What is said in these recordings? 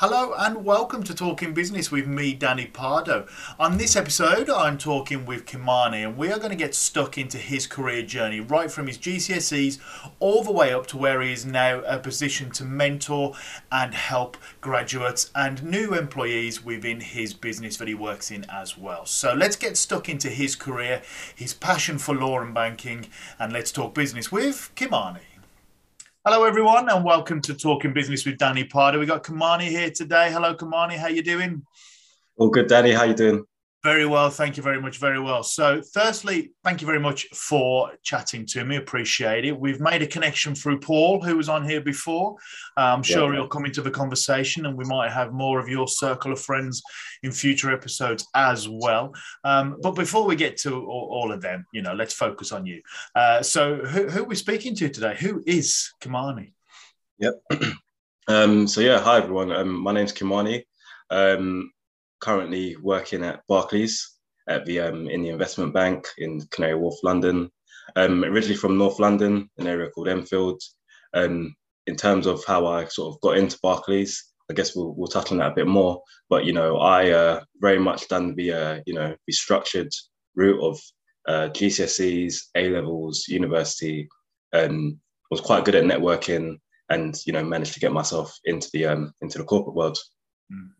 Hello and welcome to Talking Business with me, Danny Pardo. On this episode, I'm talking with Kimani, and we are going to get stuck into his career journey right from his GCSEs all the way up to where he is now a position to mentor and help graduates and new employees within his business that he works in as well. So let's get stuck into his career, his passion for law and banking, and let's talk business with Kimani. Hello, everyone, and welcome to Talking Business with Danny Pardo. We got Kimani here today. Hello, Kimani. How you doing? All good, Danny. How you doing? Very well, thank you very much. Very well. So, firstly, thank you very much for chatting to me. Appreciate it. We've made a connection through Paul, who was on here before. I'm sure yeah. he'll come into the conversation, and we might have more of your circle of friends in future episodes as well. Um, but before we get to all, all, of them, you know, let's focus on you. Uh, so, who, who, are we speaking to today? Who is Kimani? Yep. um, so, yeah, hi everyone. Um, my name's Kimani. Um, currently working at Barclays at the um, in the investment bank in Canary Wharf, London. Um, originally from North London, an area called Enfield. Um, in terms of how I sort of got into Barclays, I guess we'll, we'll touch on that a bit more. But you know, I uh, very much done the uh, you know the structured route of uh, GCSEs, A levels, university. Um, was quite good at networking, and you know managed to get myself into the um, into the corporate world. Mm.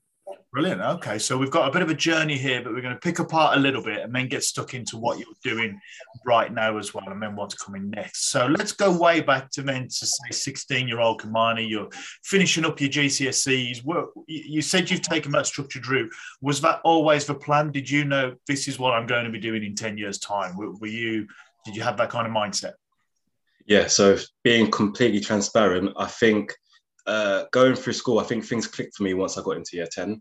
Brilliant. Okay, so we've got a bit of a journey here, but we're going to pick apart a little bit and then get stuck into what you're doing right now as well, and then what's coming next. So let's go way back to then to say 16 year old Kimani. You're finishing up your GCSEs. You said you've taken that structured route. Was that always the plan? Did you know this is what I'm going to be doing in 10 years' time? Were you? Did you have that kind of mindset? Yeah. So being completely transparent, I think. Uh, going through school, I think things clicked for me once I got into year 10.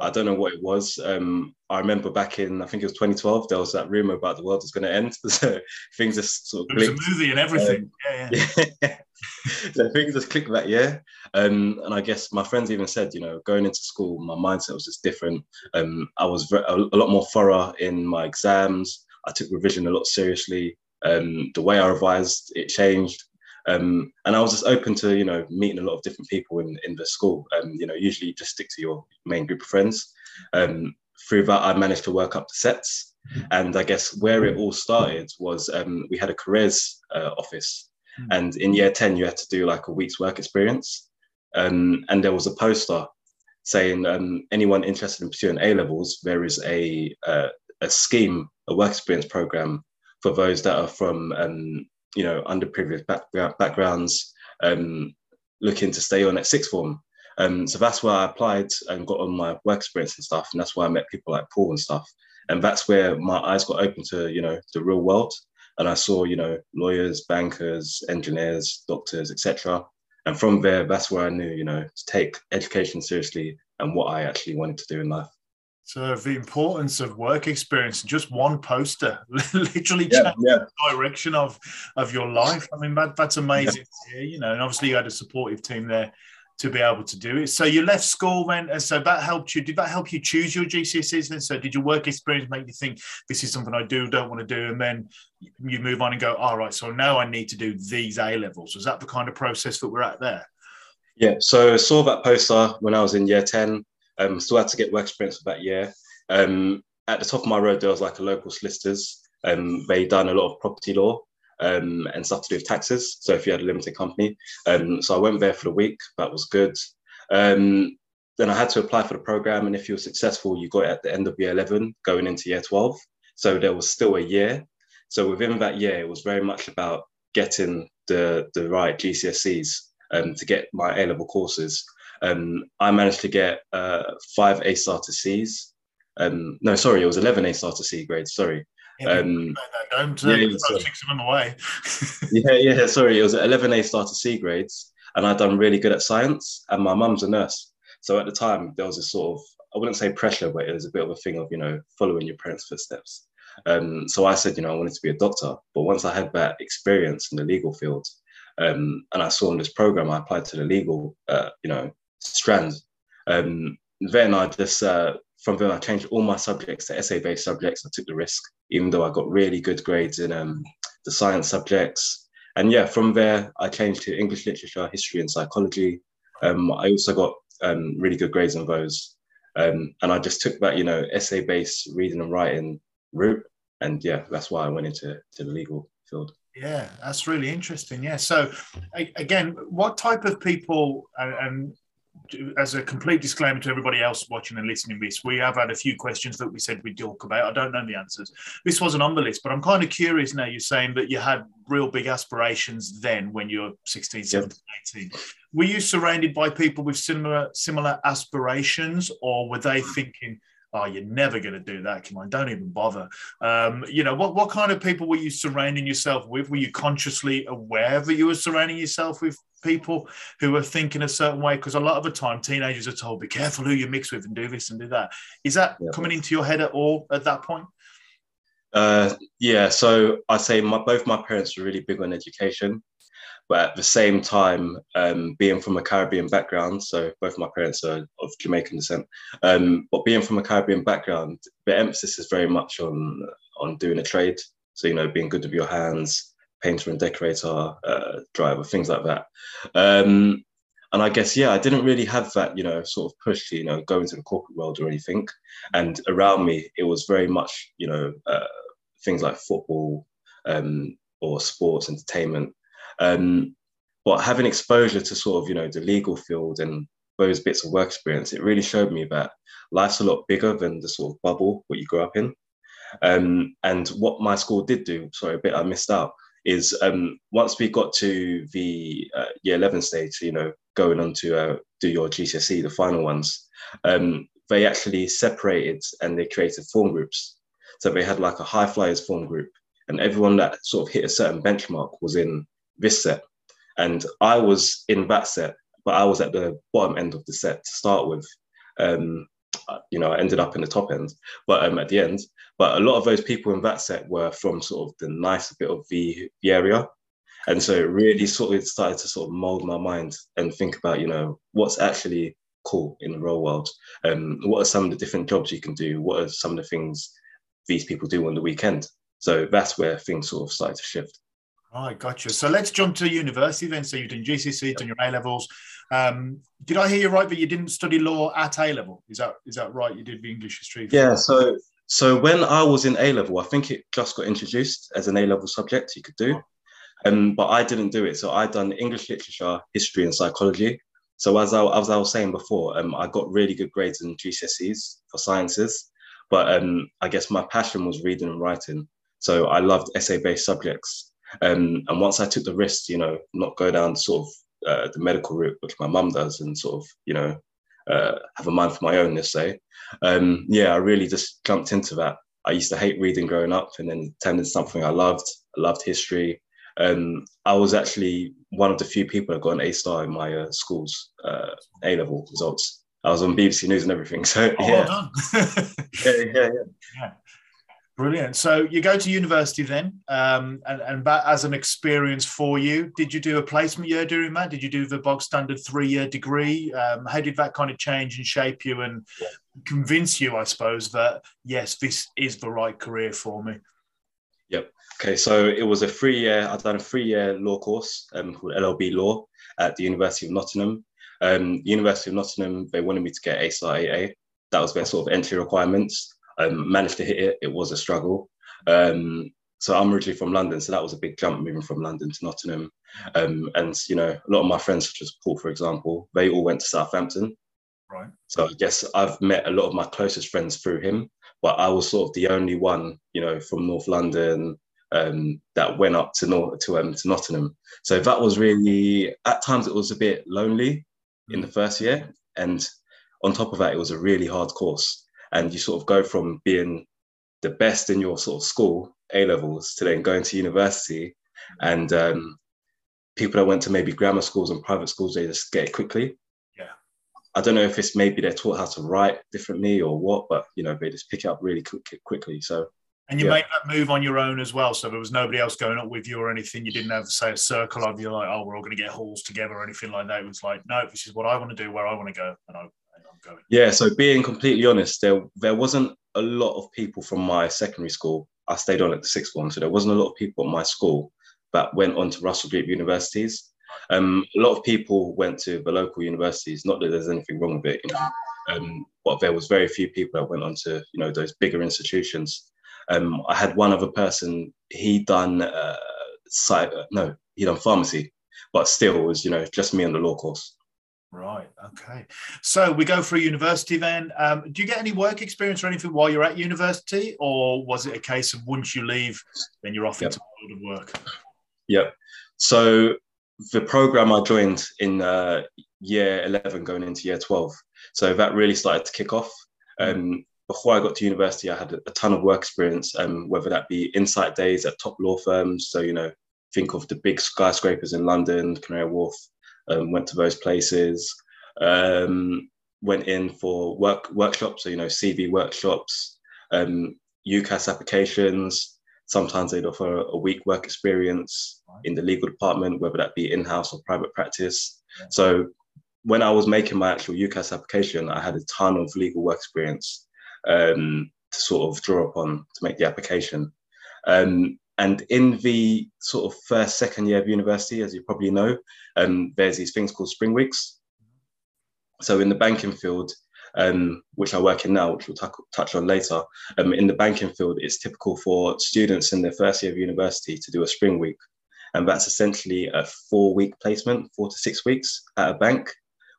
I don't know what it was. Um, I remember back in I think it was 2012. There was that rumor about the world was going to end. so things just sort of. It was a movie and everything. Um, yeah, yeah. so things just clicked that year. Um, and I guess my friends even said, you know, going into school, my mindset was just different. Um, I was a, a lot more thorough in my exams. I took revision a lot seriously. Um, the way I revised, it changed. Um, and I was just open to you know meeting a lot of different people in in the school. Um, you know, usually you just stick to your main group of friends. Um, through that, I managed to work up the sets, and I guess where it all started was um, we had a careers uh, office, hmm. and in year ten you had to do like a week's work experience, um, and there was a poster saying um, anyone interested in pursuing A levels, there is a uh, a scheme, a work experience program for those that are from um, you know underprivileged back, backgrounds um, looking to stay on at sixth form. Um, so that's where I applied and got on my work experience and stuff, and that's where I met people like Paul and stuff. And that's where my eyes got open to you know the real world, and I saw you know lawyers, bankers, engineers, doctors, etc. And from there, that's where I knew you know to take education seriously and what I actually wanted to do in life. So the importance of work experience, just one poster, literally yeah, changed yeah. the direction of of your life. I mean, that, that's amazing. Yeah. you know, and obviously you had a supportive team there to be able to do it. So you left school then, and so that helped you. Did that help you choose your GCSEs then? So did your work experience make you think this is something I do, don't want to do, and then you move on and go, all right, so now I need to do these A levels. Was that the kind of process that we're at there? Yeah. So I saw that poster when I was in year ten. Um, still had to get work experience for that year. Um, at the top of my road, there was like a local solicitors. Um, they done a lot of property law um, and stuff to do with taxes. So if you had a limited company, um, so I went there for the week. That was good. Um, then I had to apply for the program, and if you were successful, you got it at the end of year 11, going into year 12. So there was still a year. So within that year, it was very much about getting the the right GCSEs um, to get my A level courses. Um, I managed to get uh, five A star to C's. Um, no, sorry, it was 11 A star to C grades. Sorry. Um, don't yeah, yeah, so, six of them away. yeah, yeah, sorry. It was 11 A star to C grades, and I'd done really good at science. And my mum's a nurse. So at the time, there was a sort of, I wouldn't say pressure, but it was a bit of a thing of, you know, following your parents' footsteps. Um, so I said, you know, I wanted to be a doctor. But once I had that experience in the legal field, um, and I saw in this program, I applied to the legal, uh, you know, strand. Um, then I just, uh, from then I changed all my subjects to essay-based subjects. I took the risk, even though I got really good grades in um, the science subjects. And yeah, from there I changed to English literature, history, and psychology. Um, I also got um, really good grades in those. Um, and I just took that, you know, essay based reading and writing route. And yeah, that's why I went into to the legal field. Yeah, that's really interesting. Yeah. So, again, what type of people, and, as a complete disclaimer to everybody else watching and listening this, we have had a few questions that we said we'd talk about. I don't know the answers. This wasn't on the list, but I'm kind of curious now. You're saying that you had real big aspirations then when you were 16, 17, yep. 18. Were you surrounded by people with similar similar aspirations, or were they thinking, oh, you're never going to do that. Come on, don't even bother. Um, you know, what, what kind of people were you surrounding yourself with? Were you consciously aware that you were surrounding yourself with people who were thinking a certain way? Because a lot of the time, teenagers are told, be careful who you mix with and do this and do that. Is that yeah. coming into your head at all at that point? Uh, yeah, so I say my, both my parents were really big on education but at the same time, um, being from a Caribbean background, so both my parents are of Jamaican descent, um, but being from a Caribbean background, the emphasis is very much on on doing a trade. So you know, being good with your hands, painter and decorator, uh, driver, things like that. Um, and I guess yeah, I didn't really have that you know sort of push to you know go into the corporate world or anything. And around me, it was very much you know uh, things like football um, or sports, entertainment. Um, but having exposure to sort of, you know, the legal field and those bits of work experience, it really showed me that life's a lot bigger than the sort of bubble what you grew up in. Um, and what my school did do, sorry, a bit I missed out, is um, once we got to the uh, year 11 stage, you know, going on to uh, do your GCSE, the final ones, um, they actually separated and they created form groups. So they had like a high flyers form group, and everyone that sort of hit a certain benchmark was in this set. And I was in that set, but I was at the bottom end of the set to start with. Um, you know, I ended up in the top end, but um, at the end, but a lot of those people in that set were from sort of the nice bit of the, the area. And so it really sort of started to sort of mold my mind and think about, you know, what's actually cool in the real world. Um, what are some of the different jobs you can do? What are some of the things these people do on the weekend? So that's where things sort of started to shift. Right, gotcha. So let's jump to university then. So you've done GCSE, done your A levels. Um, did I hear you right that you didn't study law at A level? Is that is that right? You did the English history. Yeah. So so when I was in A level, I think it just got introduced as an A level subject you could do, um, but I didn't do it. So I done English literature, history, and psychology. So as I, as I was saying before, um, I got really good grades in GCSEs for sciences, but um, I guess my passion was reading and writing. So I loved essay-based subjects. Um, and once I took the risk, you know, not go down sort of uh, the medical route, which my mum does, and sort of, you know, uh, have a mind for my own, let's say. Um, yeah, I really just jumped into that. I used to hate reading growing up, and then turned into something I loved. I loved history. Um, I was actually one of the few people that got an A star in my uh, school's uh, A level results. I was on BBC News and everything. So oh, yeah. Well yeah, yeah, yeah, yeah. Brilliant. So you go to university then, um, and, and that as an experience for you. Did you do a placement year during that? Did you do the bog standard three year degree? Um, how did that kind of change and shape you and yeah. convince you, I suppose, that yes, this is the right career for me? Yep. Okay. So it was a three year, I've done a three year law course um, called LLB Law at the University of Nottingham. Um, University of Nottingham, they wanted me to get A AA. That was their sort of entry requirements um, managed to hit it. It was a struggle. Um, so I'm originally from London, so that was a big jump moving from London to Nottingham. Um, and you know, a lot of my friends, such as Paul, for example, they all went to Southampton. Right. So I guess I've met a lot of my closest friends through him, but I was sort of the only one, you know, from North London um, that went up to North to um, to Nottingham. So that was really at times it was a bit lonely in the first year, and on top of that, it was a really hard course and you sort of go from being the best in your sort of school A levels to then going to university, and um, people that went to maybe grammar schools and private schools they just get it quickly. Yeah, I don't know if it's maybe they're taught how to write differently or what, but you know they just pick it up really quick, quickly. So. And you yeah. made that move on your own as well. So there was nobody else going up with you or anything. You didn't have, say, a circle of you like, oh, we're all going to get halls together or anything like that. It was like, no, this is what I want to do, where I want to go. And I going? Yeah, so being completely honest, there there wasn't a lot of people from my secondary school. I stayed on at the sixth form, so there wasn't a lot of people at my school that went on to Russell Group universities. Um, a lot of people went to the local universities. Not that there's anything wrong with it, you know, um, but there was very few people that went on to you know those bigger institutions. Um, I had one other person. He done uh, uh, no, he done pharmacy, but still was you know just me on the law course. Right. Okay. So we go through university then. Um, do you get any work experience or anything while you're at university, or was it a case of once you leave, then you're off yep. into the world of work? Yep. So the program I joined in uh, year 11 going into year 12. So that really started to kick off. Um, before I got to university, I had a, ton of work experience, um, whether that be insight days at top law firms. So, you know, think of the big skyscrapers in London, Canary Wharf, um, went to those places. Um, went in for work workshops, so, you know, CV workshops, um, UCAS applications, Sometimes they'd offer a week work experience in the legal department, whether that be in house or private practice. So when I was making my actual UCAS application, I had a ton of legal work experience um, to sort of draw upon to make the application. Um, and in the sort of first, second year of university, as you probably know, um, there's these things called spring weeks. So in the banking field, um, which I work in now, which we'll t- touch on later. Um, in the banking field, it's typical for students in their first year of university to do a spring week. And that's essentially a four week placement, four to six weeks at a bank,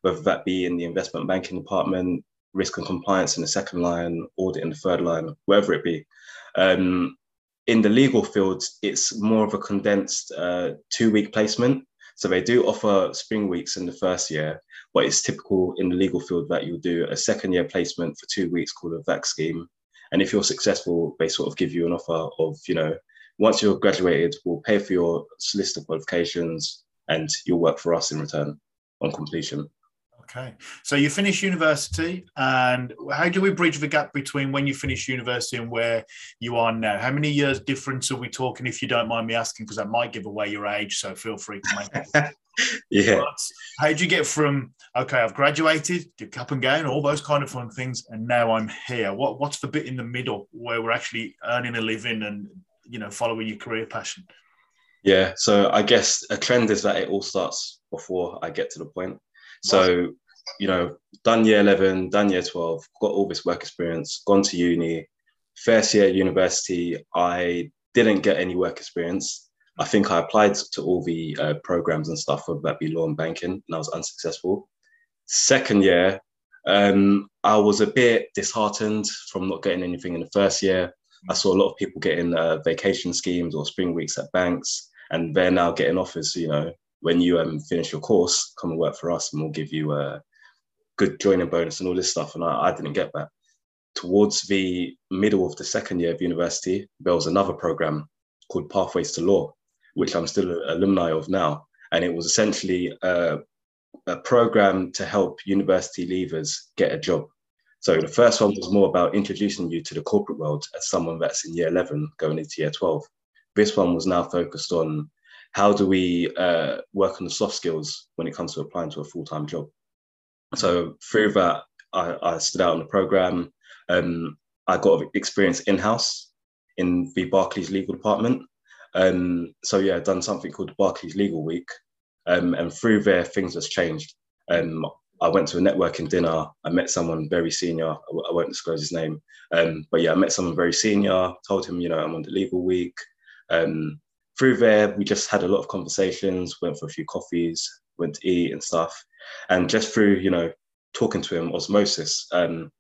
whether that be in the investment banking department, risk and compliance in the second line, audit in the third line, wherever it be. Um, in the legal field, it's more of a condensed uh, two week placement. So they do offer spring weeks in the first year, but it's typical in the legal field that you'll do a second year placement for two weeks called a VAC scheme. And if you're successful, they sort of give you an offer of, you know, once you're graduated, we'll pay for your solicitor qualifications and you'll work for us in return on completion. Okay. So you finish university, and how do we bridge the gap between when you finish university and where you are now? How many years difference are we talking, if you don't mind me asking, because that might give away your age, so feel free to make it. yeah. But how did you get from, okay, I've graduated, did cap and gown, all those kind of fun things, and now I'm here? What What's the bit in the middle where we're actually earning a living and, you know, following your career passion? Yeah. So I guess a trend is that it all starts before I get to the point. So, you know, done year 11, done year 12, got all this work experience, gone to uni. First year at university, I didn't get any work experience. I think I applied to all the uh, programs and stuff, whether that be law and banking, and I was unsuccessful. Second year, um, I was a bit disheartened from not getting anything in the first year. I saw a lot of people getting uh, vacation schemes or spring weeks at banks, and they're now getting offers, you know, when you um, finish your course, come and work for us and we'll give you a good joining bonus and all this stuff. And I, I didn't get that. Towards the middle of the second year of university, there was another program called Pathways to Law, which I'm still an alumni of now. And it was essentially a, a program to help university leavers get a job. So the first one was more about introducing you to the corporate world as someone that's in year 11 going into year 12. This one was now focused on how do we uh, work on the soft skills when it comes to applying to a full-time job so through that i, I stood out on the program um, i got experience in-house in the barclays legal department um, so yeah i done something called barclays legal week um, and through there things has changed um, I went to a networking dinner. I met someone very senior. I won't disclose his name, um, but yeah, I met someone very senior. Told him, you know, I'm on the legal week. Um, through there, we just had a lot of conversations, went for a few coffees, went to eat and stuff. And just through, you know, talking to him, osmosis, um,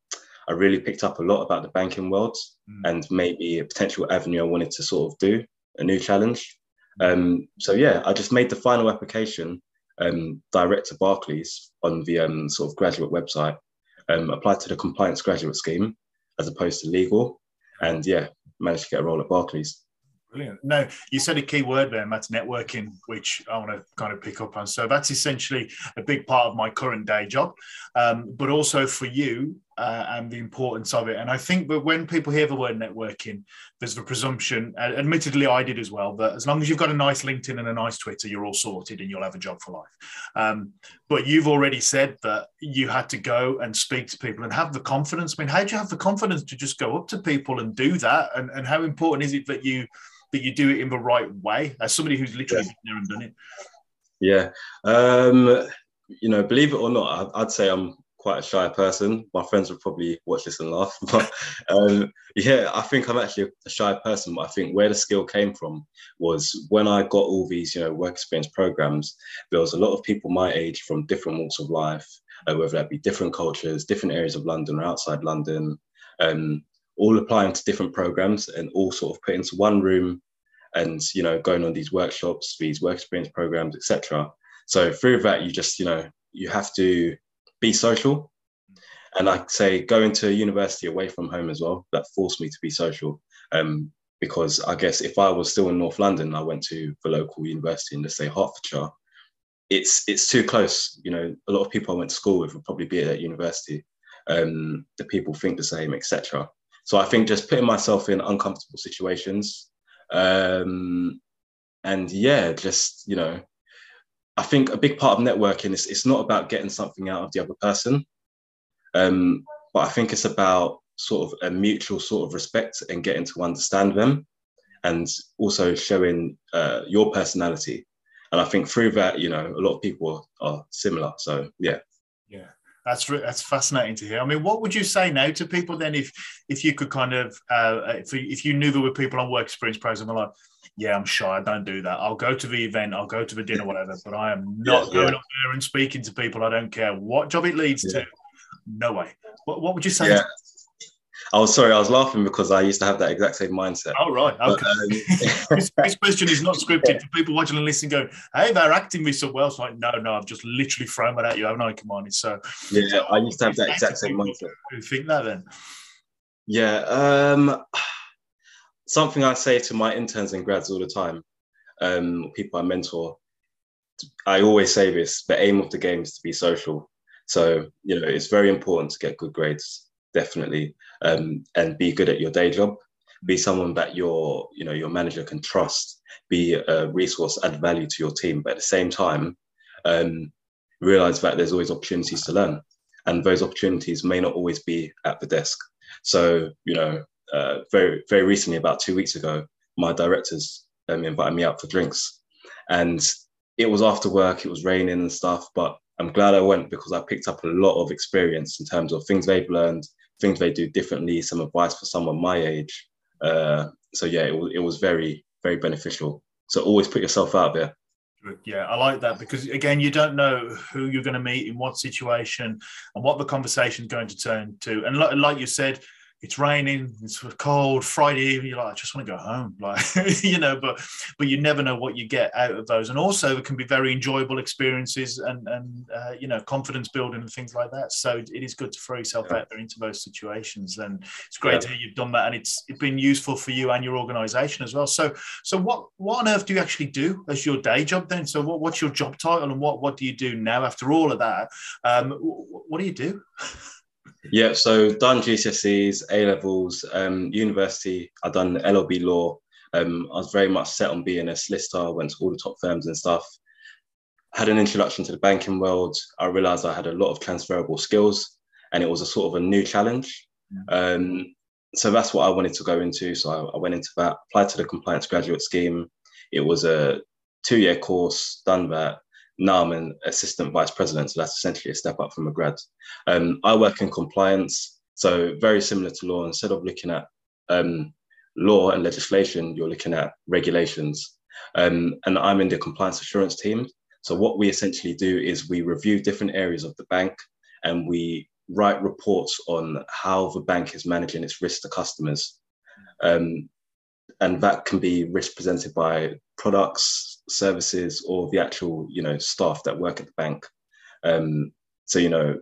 I really picked up a lot about the banking world mm. and maybe a potential avenue I wanted to sort of do, a new challenge. Um, so yeah, I just made the final application um, direct to Barclays on the um, sort of graduate website, um, applied to the compliance graduate scheme as opposed to legal, and yeah, managed to get a role at Barclays. Brilliant. No, you said a key word there, Matt, networking, which I want to kind of pick up on. So that's essentially a big part of my current day job, um, but also for you uh, and the importance of it. And I think that when people hear the word networking, there's the presumption, admittedly, I did as well, that as long as you've got a nice LinkedIn and a nice Twitter, you're all sorted and you'll have a job for life. Um, but you've already said that you had to go and speak to people and have the confidence. I mean, how do you have the confidence to just go up to people and do that? And, and how important is it that you that you do it in the right way as somebody who's literally been there and done it Yeah. Um, you know, believe it or not, I'd say I'm quite a shy person. My friends would probably watch this and laugh, but um, yeah, I think I'm actually a shy person. But I think where the skill came from was when I got all these, you know, work experience programs. There was a lot of people my age from different walks of life, uh, whether that be different cultures, different areas of London or outside London, um, all applying to different programs and all sort of put into one room, and you know, going on these workshops, these work experience programs, etc. So through that, you just, you know, you have to be social. And I say going to university away from home as well, that forced me to be social. Um, because I guess if I was still in North London, I went to the local university in, let's say, Hertfordshire, it's it's too close. You know, a lot of people I went to school with would probably be at that university. Um, the people think the same, etc. So I think just putting myself in uncomfortable situations, um, and yeah, just you know, I think a big part of networking is it's not about getting something out of the other person, um, but I think it's about sort of a mutual sort of respect and getting to understand them, and also showing uh, your personality. And I think through that, you know, a lot of people are similar. So yeah. Yeah. That's that's fascinating to hear. I mean, what would you say now to people then if if you could kind of uh, if if you knew there were people on work experience program like, yeah, I'm shy. I don't do that. I'll go to the event. I'll go to the dinner, whatever. But I am not yeah, going yeah. up there and speaking to people. I don't care what job it leads yeah. to. No way. What, what would you say? Yeah. I was sorry, I was laughing because I used to have that exact same mindset. Oh, right. Okay. But, um... this, this, question is not scripted for people watching and listening going, hey, they're acting me so well. It's like, no, no, I've just literally thrown it at you, haven't I? So, yeah, so, I used to have that exact same mindset. Who think that then? Yeah. Um, something I say to my interns and grads all the time, um, people I mentor, I always say this the aim of the game is to be social. So, you know, it's very important to get good grades, definitely, um, and be good at your day job. Be someone that your, you know, your manager can trust. Be a resource, add value to your team, but at the same time, um, realize that there's always opportunities to learn, and those opportunities may not always be at the desk. So, you know, uh, very very recently, about two weeks ago, my directors um, invited me out for drinks, and it was after work. It was raining and stuff, but I'm glad I went because I picked up a lot of experience in terms of things they've learned, things they do differently, some advice for someone my age. Uh, so yeah, it, it was very very beneficial. So always put yourself out there. Yeah, I like that because again, you don't know who you're going to meet in what situation and what the conversation is going to turn to. And like, like you said, it's raining, it's cold, Friday evening, you're like, I just want to go home. Like, you know, but but you never know what you get out of those. And also it can be very enjoyable experiences and and uh, you know, confidence building and things like that. So it is good to throw yourself yeah. out there into those situations. And it's great yeah. to hear you've done that and it's it's been useful for you and your organization as well. So so what what on earth do you actually do as your day job then? So what, what's your job title and what what do you do now after all of that? Um, what do you do? Yeah, so done GCSEs, A levels, um, university. I done LLB law. Um, I was very much set on being a solicitor. Went to all the top firms and stuff. Had an introduction to the banking world. I realised I had a lot of transferable skills, and it was a sort of a new challenge. Um, so that's what I wanted to go into. So I, I went into that. Applied to the compliance graduate scheme. It was a two-year course. Done that now I'm an assistant vice president, so that's essentially a step up from a grad. Um, I work in compliance, so very similar to law. Instead of looking at um, law and legislation, you're looking at regulations. Um, and I'm in the compliance assurance team. So what we essentially do is we review different areas of the bank and we write reports on how the bank is managing its risk to customers. Um, and that can be risk presented by products, services, or the actual you know staff that work at the bank. Um, so you know,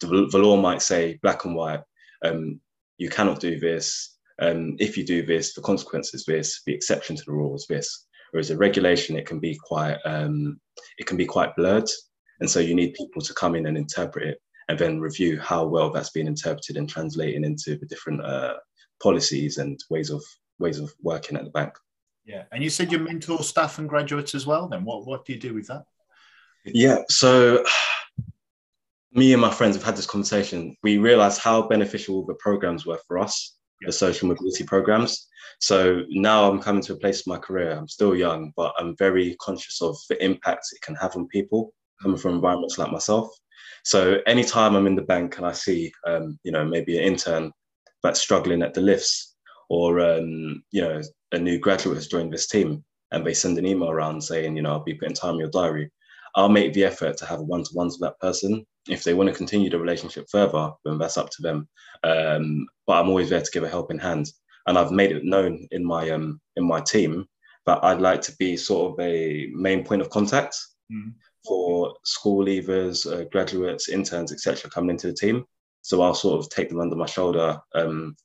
the, the, law might say black and white. Um, you cannot do this. Um, if you do this, the consequence is this. The exception to the rule is this. Whereas a regulation, it can be quite um, it can be quite blurred, and so you need people to come in and interpret it, and then review how well that's been interpreted and translating into the different uh, policies and ways of ways of working at the bank. Yeah, and you said you mentor staff and graduates as well. Then what what do you do with that? Yeah, so me and my friends have had this conversation. We realized how beneficial the programs were for us, yeah. the social mobility programs. So now I'm coming to a place in my career. I'm still young, but I'm very conscious of the impact it can have on people coming from environments like myself. So anytime I'm in the bank and I see, um, you know, maybe an intern that's struggling at the lifts, or um, you know, a new graduate has joined this team, and they send an email around saying, you know, I'll be putting time in your diary. I'll make the effort to have one-to-ones with that person. If they want to continue the relationship further, then that's up to them. Um, but I'm always there to give a helping hand, and I've made it known in my um, in my team that I'd like to be sort of a main point of contact mm-hmm. for school leavers, uh, graduates, interns, etc., coming into the team. So I'll sort of take them under my shoulder, um,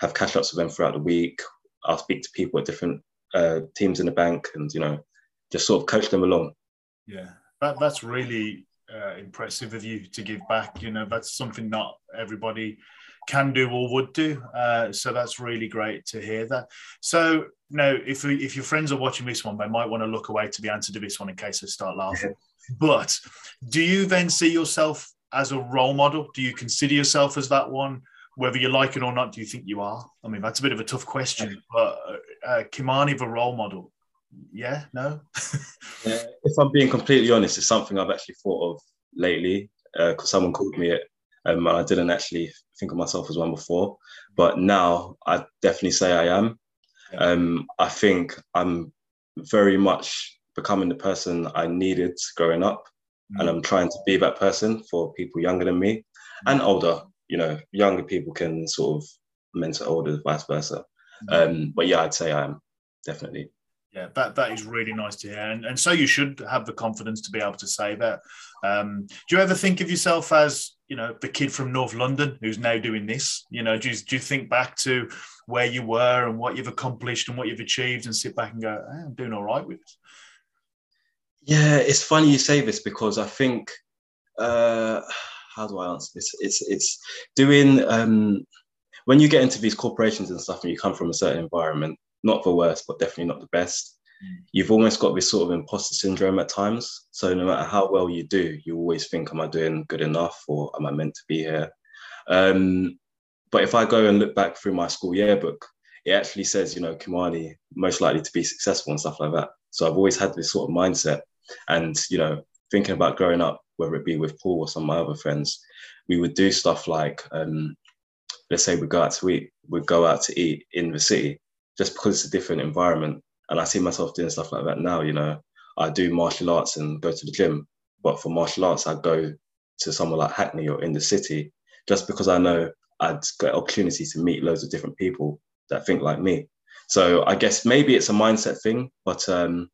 have catch ups with them throughout the week. I'll speak to people at different uh, teams in the bank, and you know, just sort of coach them along. Yeah, that that's really uh, impressive of you to give back. You know, that's something not everybody can do or would do. Uh, so that's really great to hear that. So now, if if your friends are watching this one, they might want to look away to the answer to this one in case they start laughing. but do you then see yourself as a role model? Do you consider yourself as that one? Whether you like it or not, do you think you are? I mean, that's a bit of a tough question. But uh, uh Kimani, the role model, yeah, no. yeah, if I'm being completely honest, it's something I've actually thought of lately because uh, someone called me it. Um, I didn't actually think of myself as one before, but now I definitely say I am. Um, I think I'm very much becoming the person I needed growing up, mm-hmm. and I'm trying to be that person for people younger than me and older. You know, younger people can sort of mentor older, vice versa. Mm-hmm. Um, but yeah, I'd say I am definitely yeah, that that is really nice to hear, and and so you should have the confidence to be able to say that. Um, do you ever think of yourself as you know the kid from North London who's now doing this? You know, do you, do you think back to where you were and what you've accomplished and what you've achieved, and sit back and go, hey, I'm doing all right with this? Yeah, it's funny you say this because I think uh, how do I answer this? It's it's doing um, when you get into these corporations and stuff, and you come from a certain environment not the worst, but definitely not the best. Mm. You've almost got this sort of imposter syndrome at times. So no matter how well you do, you always think, "Am I doing good enough, or am I meant to be here?" Um, but if I go and look back through my school yearbook, it actually says, you know, Kimani most likely to be successful and stuff like that. So I've always had this sort of mindset, and you know, thinking about growing up, whether it be with Paul or some of my other friends, we would do stuff like, um, let's say we go out to eat, we'd go out to eat in the city, just because it's a different environment. And I see myself doing stuff like that now. You know, I do martial arts and go to the gym, but for martial arts, I go to somewhere like Hackney or in the city, just because I know I'd get opportunity to meet loads of different people that think like me. So I guess maybe it's a mindset thing, but um,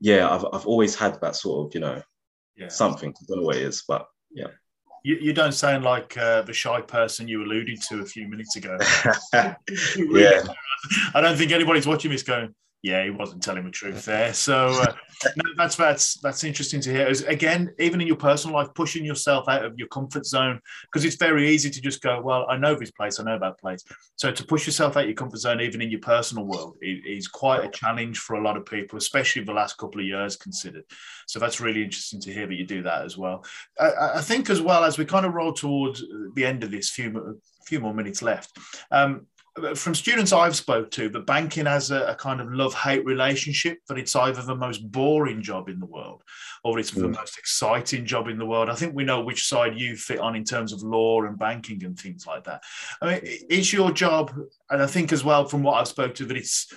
yeah, I've I've always had that sort of you know yeah. something. I don't know what it is, but yeah. You, you don't sound like uh, the shy person you alluded to a few minutes ago. yeah. I don't think anybody's watching this going, yeah, he wasn't telling the truth there. So uh, no, that's that's that's interesting to hear. again, even in your personal life, pushing yourself out of your comfort zone because it's very easy to just go, well, I know this place, I know that place. So to push yourself out of your comfort zone, even in your personal world, is quite a challenge for a lot of people, especially the last couple of years considered. So that's really interesting to hear that you do that as well. I, I think as well as we kind of roll towards the end of this few few more minutes left. Um, from students I've spoke to, that banking has a, a kind of love-hate relationship. That it's either the most boring job in the world, or it's mm. the most exciting job in the world. I think we know which side you fit on in terms of law and banking and things like that. I mean, it's your job, and I think as well from what I've spoke to, that it's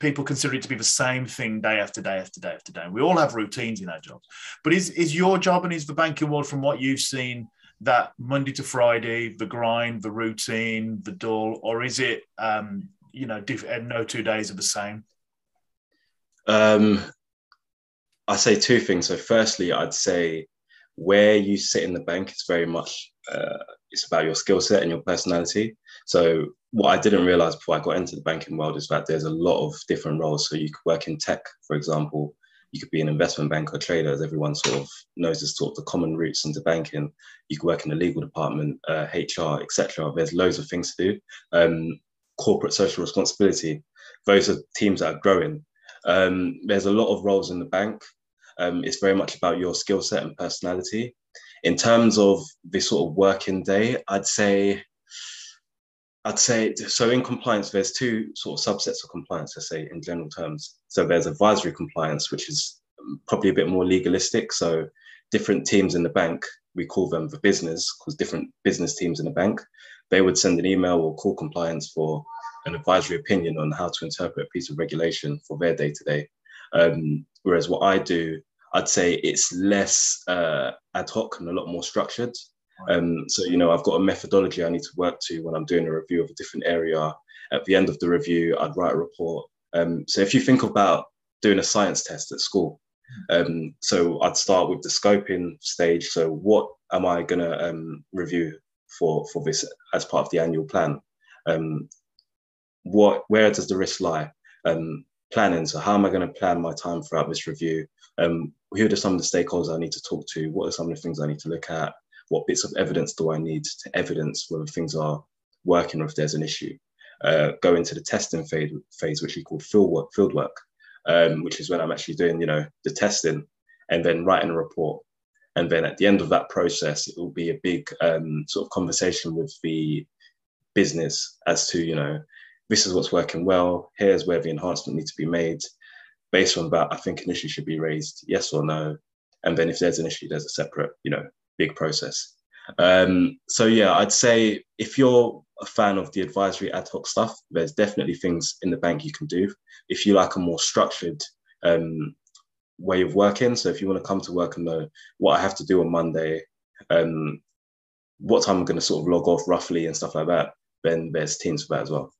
people consider it to be the same thing day after day after day after day. We all have routines in our jobs, but is is your job and is the banking world from what you've seen? That Monday to Friday, the grind, the routine, the dull, or is it, um, you know, diff- no two days are the same? Um, I say two things. So, firstly, I'd say where you sit in the bank is very much uh, it's about your skill set and your personality. So, what I didn't realize before I got into the banking world is that there's a lot of different roles. So, you could work in tech, for example, you could be an investment banker, trader, as everyone sort of knows as sort of the common routes into banking. You could work in the legal department, uh, HR, etc. There's loads of things to do. Um, corporate social responsibility. Those are teams that are growing. Um, there's a lot of roles in the bank. Um, it's very much about your skill set and personality. In terms of this sort of working day, I'd say I'd say so. In compliance, there's two sort of subsets of compliance. I say in general terms. So there's advisory compliance, which is probably a bit more legalistic. So different teams in the bank, we call them the business, because different business teams in the bank, they would send an email or call compliance for an advisory opinion on how to interpret a piece of regulation for their day to day. Whereas what I do, I'd say it's less uh, ad hoc and a lot more structured. Um, so, you know, I've got a methodology I need to work to when I'm doing a review of a different area. At the end of the review, I'd write a report. Um, so, if you think about doing a science test at school, um, so I'd start with the scoping stage. So, what am I going to um, review for for this as part of the annual plan? Um, what where does the risk lie? Um, planning. So, how am I going to plan my time throughout this review? Um, who are some of the stakeholders I need to talk to? What are some of the things I need to look at? What bits of evidence do I need to evidence whether things are working or if there's an issue. Uh, go into the testing phase, phase which we call field work, field work um, which is when I'm actually doing, you know, the testing and then writing a report. And then at the end of that process, it will be a big um, sort of conversation with the business as to, you know, this is what's working well. Here's where the enhancement needs to be made. Based on that, I think an issue should be raised, yes or no. And then if there's an issue, there's a separate, you know, big process. Um, so yeah, I'd say if you're a fan of the advisory ad hoc stuff, there's definitely things in the bank you can do. If you like a more structured um, way of working, so if you want to come to work and know what I have to do on Monday, um, what time I'm going to sort of log off roughly and stuff like that, then there's teams for that as well.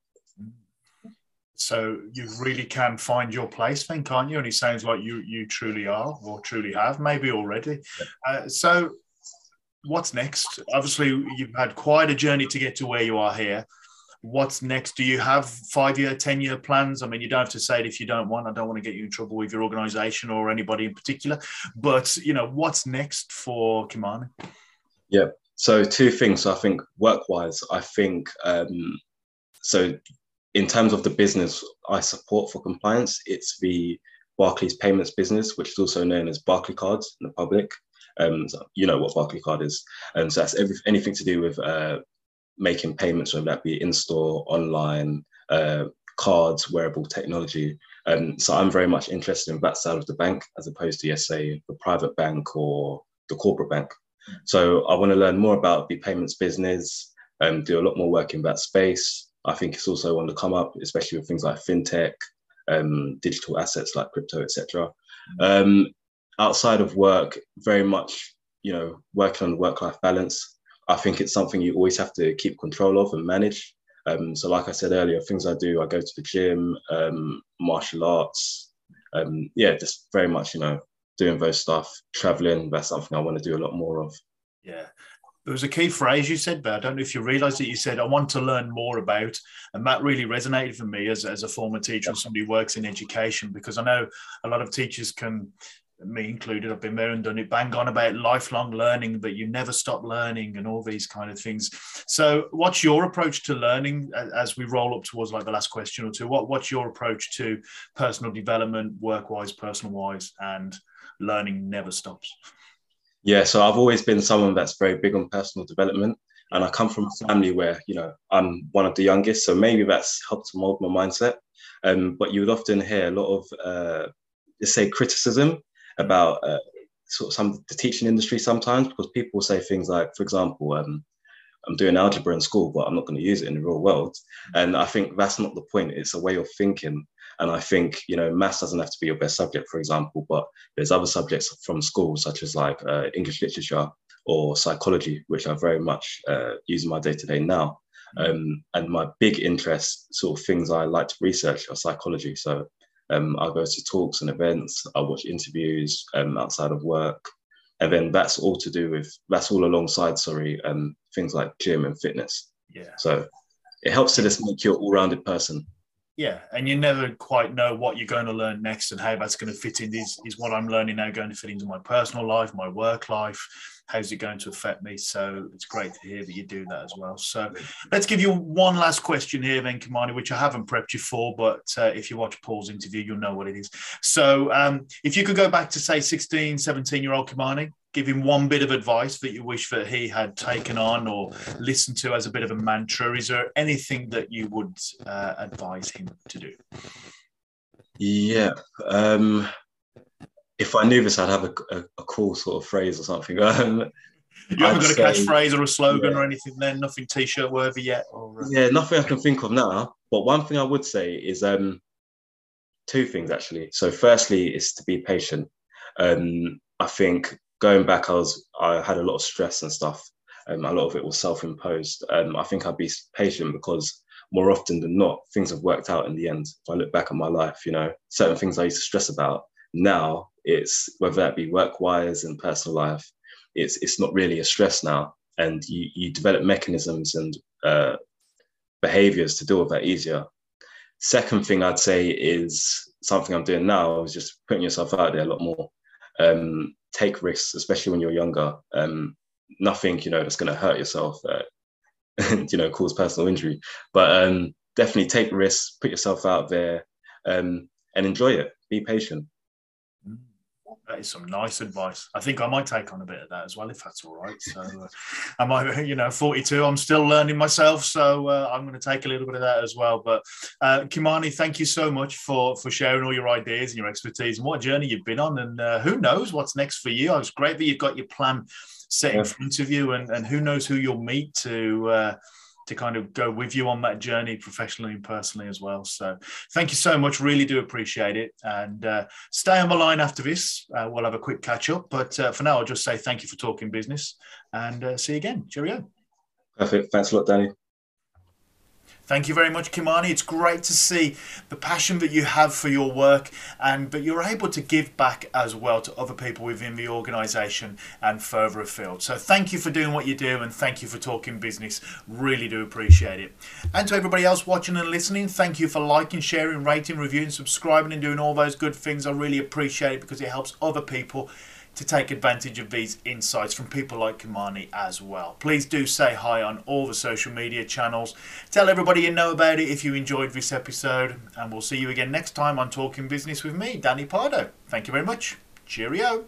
So you really can find your place, then, can't you? And it sounds like you you truly are, or truly have, maybe already. Yeah. Uh, so what's next? Obviously, you've had quite a journey to get to where you are here. What's next? Do you have five year, 10 year plans? I mean, you don't have to say it if you don't want. I don't want to get you in trouble with your organization or anybody in particular. But, you know, what's next for Kimani? Yeah. So, two things. So I think work wise, I think, um, so in terms of the business I support for compliance, it's the Barclays payments business, which is also known as Barclay Cards in the public. Um, so you know what Barclaycard is, and so that's every, anything to do with uh, making payments, whether that be in store, online, uh, cards, wearable technology. Um, so I'm very much interested in that side of the bank as opposed to, yes, say, the private bank or the corporate bank. So I want to learn more about the payments business and do a lot more work in that space. I think it's also on the come up, especially with things like fintech, um, digital assets like crypto, etc. Um, outside of work, very much, you know, working on work-life balance. I think it's something you always have to keep control of and manage. Um, so, like I said earlier, things I do, I go to the gym, um, martial arts. Um, yeah, just very much, you know, doing those stuff, traveling. That's something I want to do a lot more of. Yeah, there was a key phrase you said, but I don't know if you realised that you said, I want to learn more about. And that really resonated for me as, as a former teacher and somebody who works in education, because I know a lot of teachers can, me included, I've been there and done it, bang on about lifelong learning, but you never stop learning and all these kind of things. So, what's your approach to learning as we roll up towards like the last question or two? What, what's your approach to personal development, work wise, personal wise, and learning never stops? Yeah, so I've always been someone that's very big on personal development. And I come from a family where, you know, I'm one of the youngest. So maybe that's helped to mold my mindset. Um, but you would often hear a lot of, uh, say, criticism about uh, sort of some the teaching industry sometimes because people say things like, for example, um, I'm doing algebra in school, but I'm not going to use it in the real world. And I think that's not the point. It's a way of thinking. And I think, you know, maths doesn't have to be your best subject, for example, but there's other subjects from school, such as like uh, English literature or psychology, which I very much uh, use in my day to day now. Um, and my big interest, sort of things I like to research, are psychology. So um, I go to talks and events, I watch interviews um, outside of work. And then that's all to do with, that's all alongside, sorry, um, things like gym and fitness. Yeah. So it helps to just make you an all rounded person. Yeah, and you never quite know what you're going to learn next and how that's going to fit in. Is is what I'm learning now going to fit into my personal life, my work life? How's it going to affect me? So it's great to hear that you do that as well. So let's give you one last question here, then, Kimani, which I haven't prepped you for, but uh, if you watch Paul's interview, you'll know what it is. So um, if you could go back to say 16, 17 year old Kimani, give him one bit of advice that you wish that he had taken on or listened to as a bit of a mantra, is there anything that you would uh, advise him to do? Yeah. Um, if I knew this, I'd have a, a, a cool sort of phrase or something. Um, you haven't got a catchphrase or a slogan yeah. or anything then? Nothing t-shirt worthy yet? Or, uh... Yeah, nothing I can think of now. But one thing I would say is um, two things actually. So firstly is to be patient. Um, I think going back, I was I had a lot of stress and stuff. Um, a lot of it was self-imposed. Um, I think I'd be patient because more often than not, things have worked out in the end. If I look back at my life, you know, certain things I used to stress about, now it's whether that be work-wise and personal life, it's it's not really a stress now, and you you develop mechanisms and uh, behaviors to deal with that easier. Second thing I'd say is something I'm doing now is just putting yourself out there a lot more. Um, take risks, especially when you're younger. Um, nothing, you know, that's going to hurt yourself, uh, you know, cause personal injury. But um, definitely take risks, put yourself out there, um, and enjoy it. Be patient. That is some nice advice. I think I might take on a bit of that as well, if that's all right. So, uh, am I, you know, 42? I'm still learning myself, so uh, I'm going to take a little bit of that as well. But uh, Kimani, thank you so much for for sharing all your ideas and your expertise and what journey you've been on. And uh, who knows what's next for you? It's great that you've got your plan set in front of you, and, and who knows who you'll meet to uh, to kind of go with you on that journey professionally and personally as well. So thank you so much. Really do appreciate it. And uh, stay on the line after this. Uh, we'll have a quick catch up. But uh, for now, I'll just say thank you for talking business and uh, see you again. Cheerio. Perfect. Thanks a lot, Danny. Thank you very much, Kimani. It's great to see the passion that you have for your work and but you're able to give back as well to other people within the organisation and further afield. So thank you for doing what you do and thank you for talking business. Really do appreciate it. And to everybody else watching and listening, thank you for liking, sharing, rating, reviewing, subscribing and doing all those good things. I really appreciate it because it helps other people to take advantage of these insights from people like Kimani as well. Please do say hi on all the social media channels. Tell everybody you know about it if you enjoyed this episode, and we'll see you again next time on Talking Business with me, Danny Pardo. Thank you very much. Cheerio.